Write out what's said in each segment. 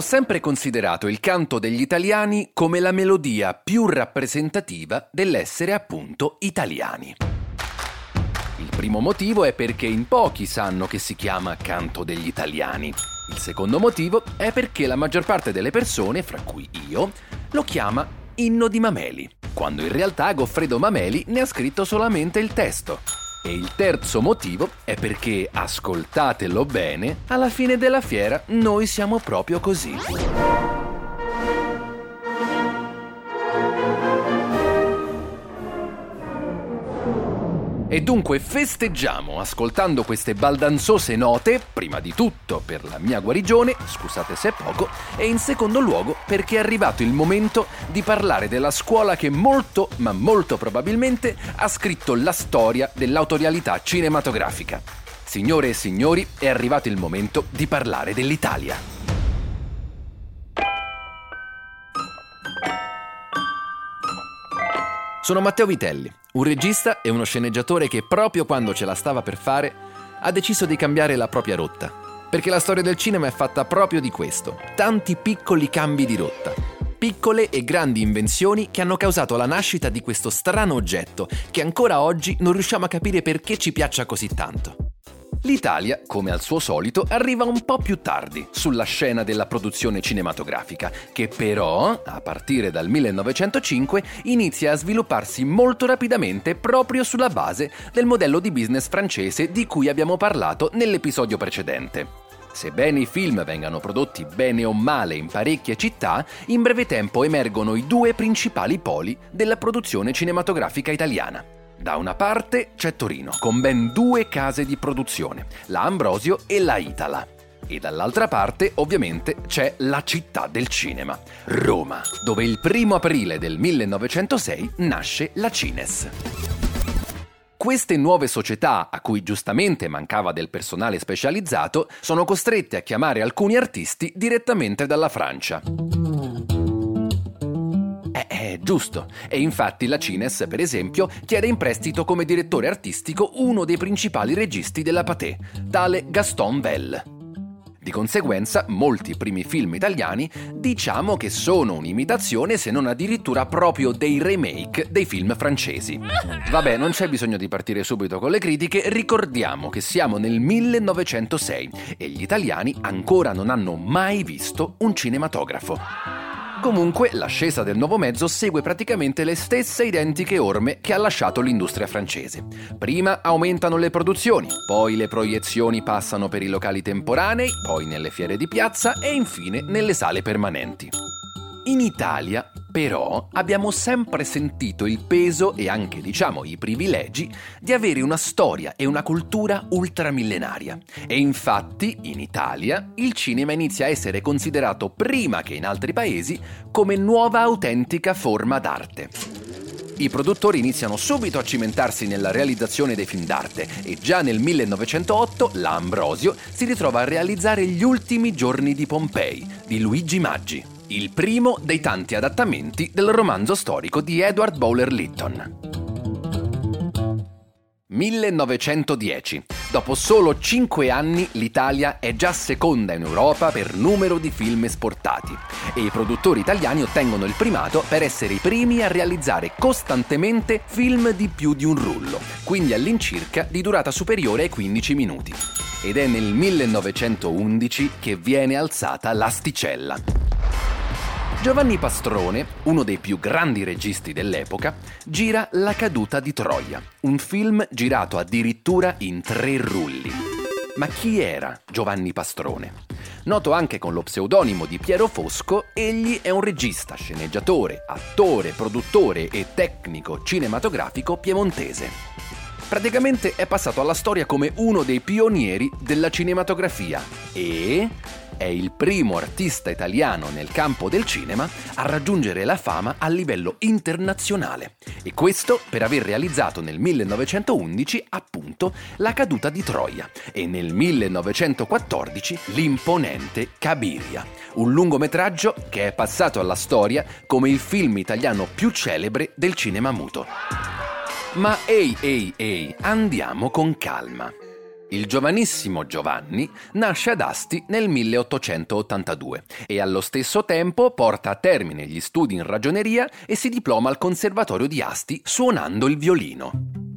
Ho sempre considerato il canto degli italiani come la melodia più rappresentativa dell'essere appunto italiani. Il primo motivo è perché in pochi sanno che si chiama canto degli italiani. Il secondo motivo è perché la maggior parte delle persone, fra cui io, lo chiama inno di Mameli, quando in realtà Goffredo Mameli ne ha scritto solamente il testo. E il terzo motivo è perché, ascoltatelo bene, alla fine della fiera noi siamo proprio così. E dunque festeggiamo ascoltando queste baldanzose note, prima di tutto per la mia guarigione, scusate se è poco, e in secondo luogo perché è arrivato il momento di parlare della scuola che molto, ma molto probabilmente ha scritto la storia dell'autorialità cinematografica. Signore e signori, è arrivato il momento di parlare dell'Italia. Sono Matteo Vitelli, un regista e uno sceneggiatore che proprio quando ce la stava per fare ha deciso di cambiare la propria rotta. Perché la storia del cinema è fatta proprio di questo, tanti piccoli cambi di rotta. Piccole e grandi invenzioni che hanno causato la nascita di questo strano oggetto che ancora oggi non riusciamo a capire perché ci piaccia così tanto. L'Italia, come al suo solito, arriva un po' più tardi sulla scena della produzione cinematografica, che però, a partire dal 1905, inizia a svilupparsi molto rapidamente proprio sulla base del modello di business francese di cui abbiamo parlato nell'episodio precedente. Sebbene i film vengano prodotti bene o male in parecchie città, in breve tempo emergono i due principali poli della produzione cinematografica italiana. Da una parte c'è Torino, con ben due case di produzione, la Ambrosio e la Itala. E dall'altra parte, ovviamente, c'è la città del cinema, Roma, dove il primo aprile del 1906 nasce la Cines. Queste nuove società, a cui giustamente mancava del personale specializzato, sono costrette a chiamare alcuni artisti direttamente dalla Francia. Giusto. E infatti la Cines, per esempio, chiede in prestito come direttore artistico uno dei principali registi della Pathé, tale Gaston Bell. Di conseguenza, molti primi film italiani diciamo che sono un'imitazione, se non addirittura proprio dei remake dei film francesi. Vabbè, non c'è bisogno di partire subito con le critiche, ricordiamo che siamo nel 1906 e gli italiani ancora non hanno mai visto un cinematografo. Comunque, l'ascesa del nuovo mezzo segue praticamente le stesse identiche orme che ha lasciato l'industria francese. Prima aumentano le produzioni, poi le proiezioni passano per i locali temporanei, poi nelle fiere di piazza e infine nelle sale permanenti. In Italia, però, abbiamo sempre sentito il peso e anche, diciamo, i privilegi di avere una storia e una cultura ultramillenaria. E infatti, in Italia, il cinema inizia a essere considerato prima che in altri paesi come nuova autentica forma d'arte. I produttori iniziano subito a cimentarsi nella realizzazione dei film d'arte e già nel 1908 la Ambrosio si ritrova a realizzare Gli ultimi giorni di Pompei di Luigi Maggi il primo dei tanti adattamenti del romanzo storico di Edward Bowler Lytton. 1910. Dopo solo 5 anni l'Italia è già seconda in Europa per numero di film esportati e i produttori italiani ottengono il primato per essere i primi a realizzare costantemente film di più di un rullo, quindi all'incirca di durata superiore ai 15 minuti. Ed è nel 1911 che viene alzata l'asticella. Giovanni Pastrone, uno dei più grandi registi dell'epoca, gira La caduta di Troia, un film girato addirittura in tre rulli. Ma chi era Giovanni Pastrone? Noto anche con lo pseudonimo di Piero Fosco, egli è un regista, sceneggiatore, attore, produttore e tecnico cinematografico piemontese. Praticamente è passato alla storia come uno dei pionieri della cinematografia e è il primo artista italiano nel campo del cinema a raggiungere la fama a livello internazionale. E questo per aver realizzato nel 1911 appunto La caduta di Troia e nel 1914 l'imponente Cabiria, un lungometraggio che è passato alla storia come il film italiano più celebre del cinema muto. Ma ehi ehi ehi, andiamo con calma. Il giovanissimo Giovanni nasce ad Asti nel 1882 e allo stesso tempo porta a termine gli studi in ragioneria e si diploma al Conservatorio di Asti suonando il violino.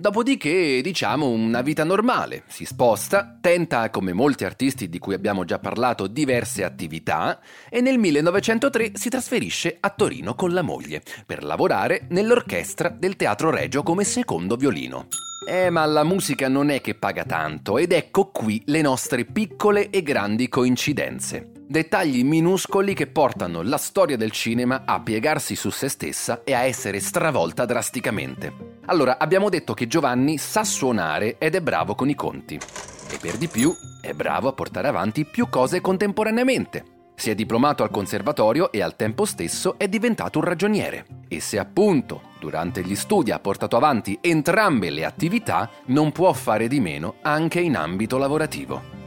Dopodiché, diciamo, una vita normale. Si sposta, tenta, come molti artisti di cui abbiamo già parlato, diverse attività e nel 1903 si trasferisce a Torino con la moglie per lavorare nell'orchestra del Teatro Regio come secondo violino. Eh, ma la musica non è che paga tanto ed ecco qui le nostre piccole e grandi coincidenze dettagli minuscoli che portano la storia del cinema a piegarsi su se stessa e a essere stravolta drasticamente. Allora, abbiamo detto che Giovanni sa suonare ed è bravo con i conti. E per di più è bravo a portare avanti più cose contemporaneamente. Si è diplomato al conservatorio e al tempo stesso è diventato un ragioniere. E se appunto durante gli studi ha portato avanti entrambe le attività, non può fare di meno anche in ambito lavorativo.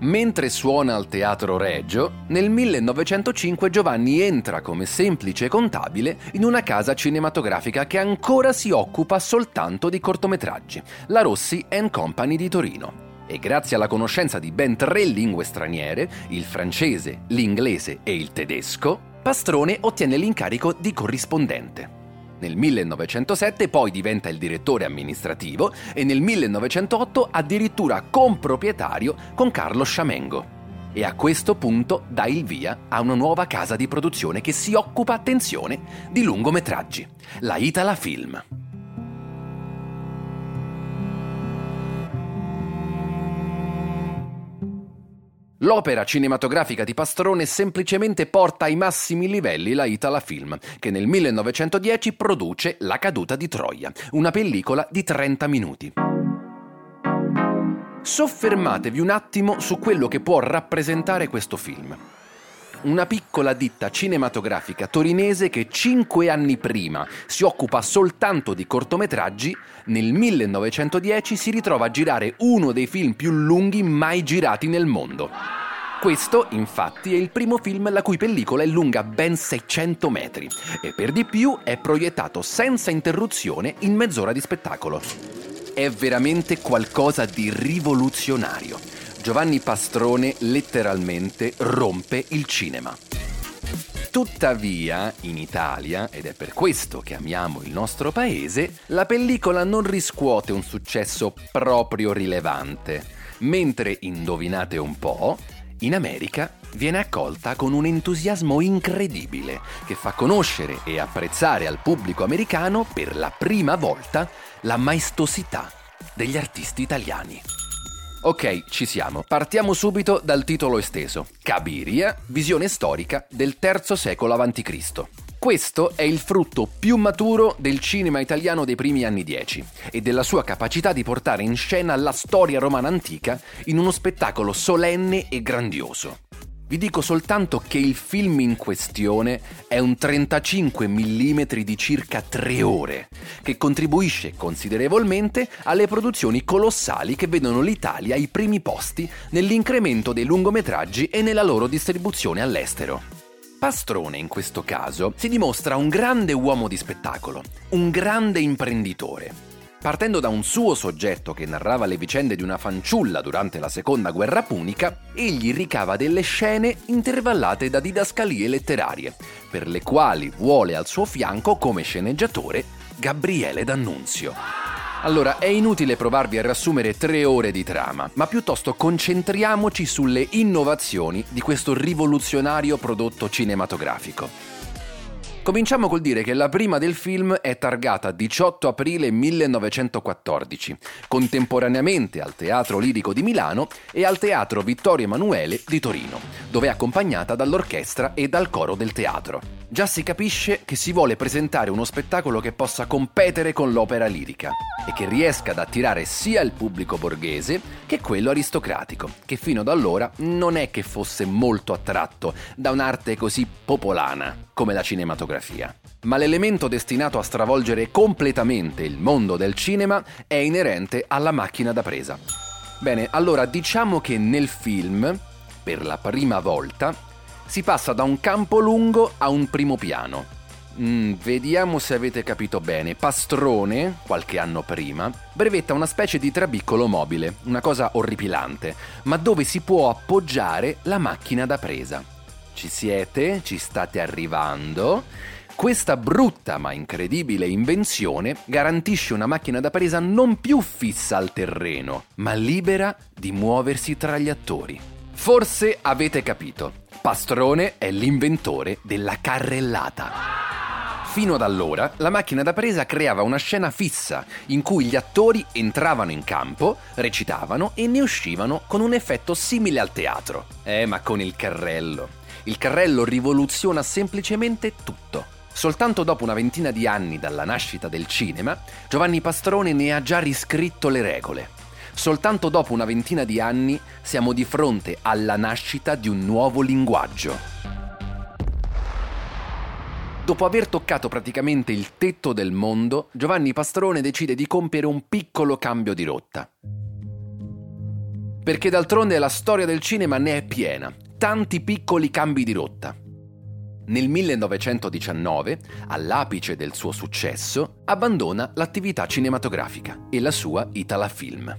Mentre suona al Teatro Regio, nel 1905 Giovanni entra come semplice contabile in una casa cinematografica che ancora si occupa soltanto di cortometraggi, la Rossi Company di Torino. E grazie alla conoscenza di ben tre lingue straniere, il francese, l'inglese e il tedesco, Pastrone ottiene l'incarico di corrispondente. Nel 1907 poi diventa il direttore amministrativo e nel 1908 addirittura comproprietario con Carlo Sciamengo. E a questo punto dà il via a una nuova casa di produzione che si occupa, attenzione, di lungometraggi, la Itala Film. L'opera cinematografica di Pastrone semplicemente porta ai massimi livelli la Itala Film, che nel 1910 produce La caduta di Troia, una pellicola di 30 minuti. Soffermatevi un attimo su quello che può rappresentare questo film una piccola ditta cinematografica torinese che cinque anni prima si occupa soltanto di cortometraggi, nel 1910 si ritrova a girare uno dei film più lunghi mai girati nel mondo. Questo, infatti, è il primo film la cui pellicola è lunga ben 600 metri e per di più è proiettato senza interruzione in mezz'ora di spettacolo. È veramente qualcosa di rivoluzionario Giovanni Pastrone letteralmente rompe il cinema. Tuttavia, in Italia, ed è per questo che amiamo il nostro paese, la pellicola non riscuote un successo proprio rilevante, mentre, indovinate un po', in America viene accolta con un entusiasmo incredibile che fa conoscere e apprezzare al pubblico americano per la prima volta la maestosità degli artisti italiani. Ok, ci siamo. Partiamo subito dal titolo esteso. Cabiria, visione storica del III secolo a.C. Questo è il frutto più maturo del cinema italiano dei primi anni Dieci e della sua capacità di portare in scena la storia romana antica in uno spettacolo solenne e grandioso. Vi dico soltanto che il film in questione è un 35 mm di circa 3 ore, che contribuisce considerevolmente alle produzioni colossali che vedono l'Italia ai primi posti nell'incremento dei lungometraggi e nella loro distribuzione all'estero. Pastrone in questo caso si dimostra un grande uomo di spettacolo, un grande imprenditore Partendo da un suo soggetto che narrava le vicende di una fanciulla durante la seconda guerra punica, egli ricava delle scene intervallate da didascalie letterarie, per le quali vuole al suo fianco come sceneggiatore Gabriele D'Annunzio. Allora, è inutile provarvi a riassumere tre ore di trama, ma piuttosto concentriamoci sulle innovazioni di questo rivoluzionario prodotto cinematografico. Cominciamo col dire che la prima del film è targata 18 aprile 1914, contemporaneamente al Teatro Lirico di Milano e al Teatro Vittorio Emanuele di Torino, dove è accompagnata dall'orchestra e dal coro del teatro. Già si capisce che si vuole presentare uno spettacolo che possa competere con l'opera lirica e che riesca ad attirare sia il pubblico borghese che quello aristocratico, che fino ad allora non è che fosse molto attratto da un'arte così popolana come la cinematografia. Ma l'elemento destinato a stravolgere completamente il mondo del cinema è inerente alla macchina da presa. Bene, allora diciamo che nel film, per la prima volta, si passa da un campo lungo a un primo piano. Mm, vediamo se avete capito bene. Pastrone, qualche anno prima, brevetta una specie di trabiccolo mobile, una cosa orripilante, ma dove si può appoggiare la macchina da presa. Ci siete? Ci state arrivando? Questa brutta ma incredibile invenzione garantisce una macchina da presa non più fissa al terreno, ma libera di muoversi tra gli attori. Forse avete capito, Pastrone è l'inventore della carrellata. Fino ad allora la macchina da presa creava una scena fissa in cui gli attori entravano in campo, recitavano e ne uscivano con un effetto simile al teatro. Eh, ma con il carrello. Il carrello rivoluziona semplicemente tutto. Soltanto dopo una ventina di anni dalla nascita del cinema, Giovanni Pastrone ne ha già riscritto le regole. Soltanto dopo una ventina di anni siamo di fronte alla nascita di un nuovo linguaggio. Dopo aver toccato praticamente il tetto del mondo, Giovanni Pastrone decide di compiere un piccolo cambio di rotta. Perché d'altronde la storia del cinema ne è piena tanti piccoli cambi di rotta. Nel 1919, all'apice del suo successo, abbandona l'attività cinematografica e la sua Italafilm.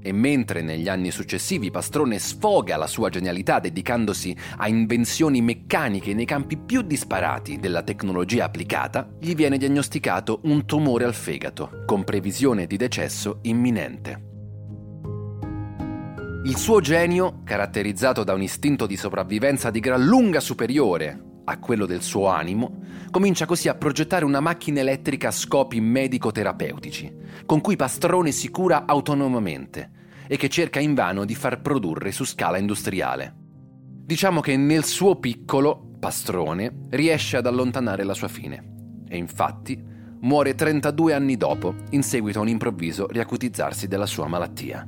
E mentre negli anni successivi Pastrone sfoga la sua genialità dedicandosi a invenzioni meccaniche nei campi più disparati della tecnologia applicata, gli viene diagnosticato un tumore al fegato, con previsione di decesso imminente. Il suo genio, caratterizzato da un istinto di sopravvivenza di gran lunga superiore a quello del suo animo, comincia così a progettare una macchina elettrica a scopi medico-terapeutici, con cui Pastrone si cura autonomamente e che cerca invano di far produrre su scala industriale. Diciamo che nel suo piccolo, Pastrone riesce ad allontanare la sua fine. E infatti muore 32 anni dopo, in seguito a un improvviso riacutizzarsi della sua malattia.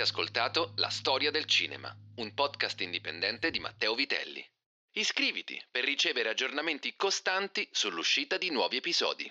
Avete ascoltato La storia del cinema, un podcast indipendente di Matteo Vitelli. Iscriviti per ricevere aggiornamenti costanti sull'uscita di nuovi episodi.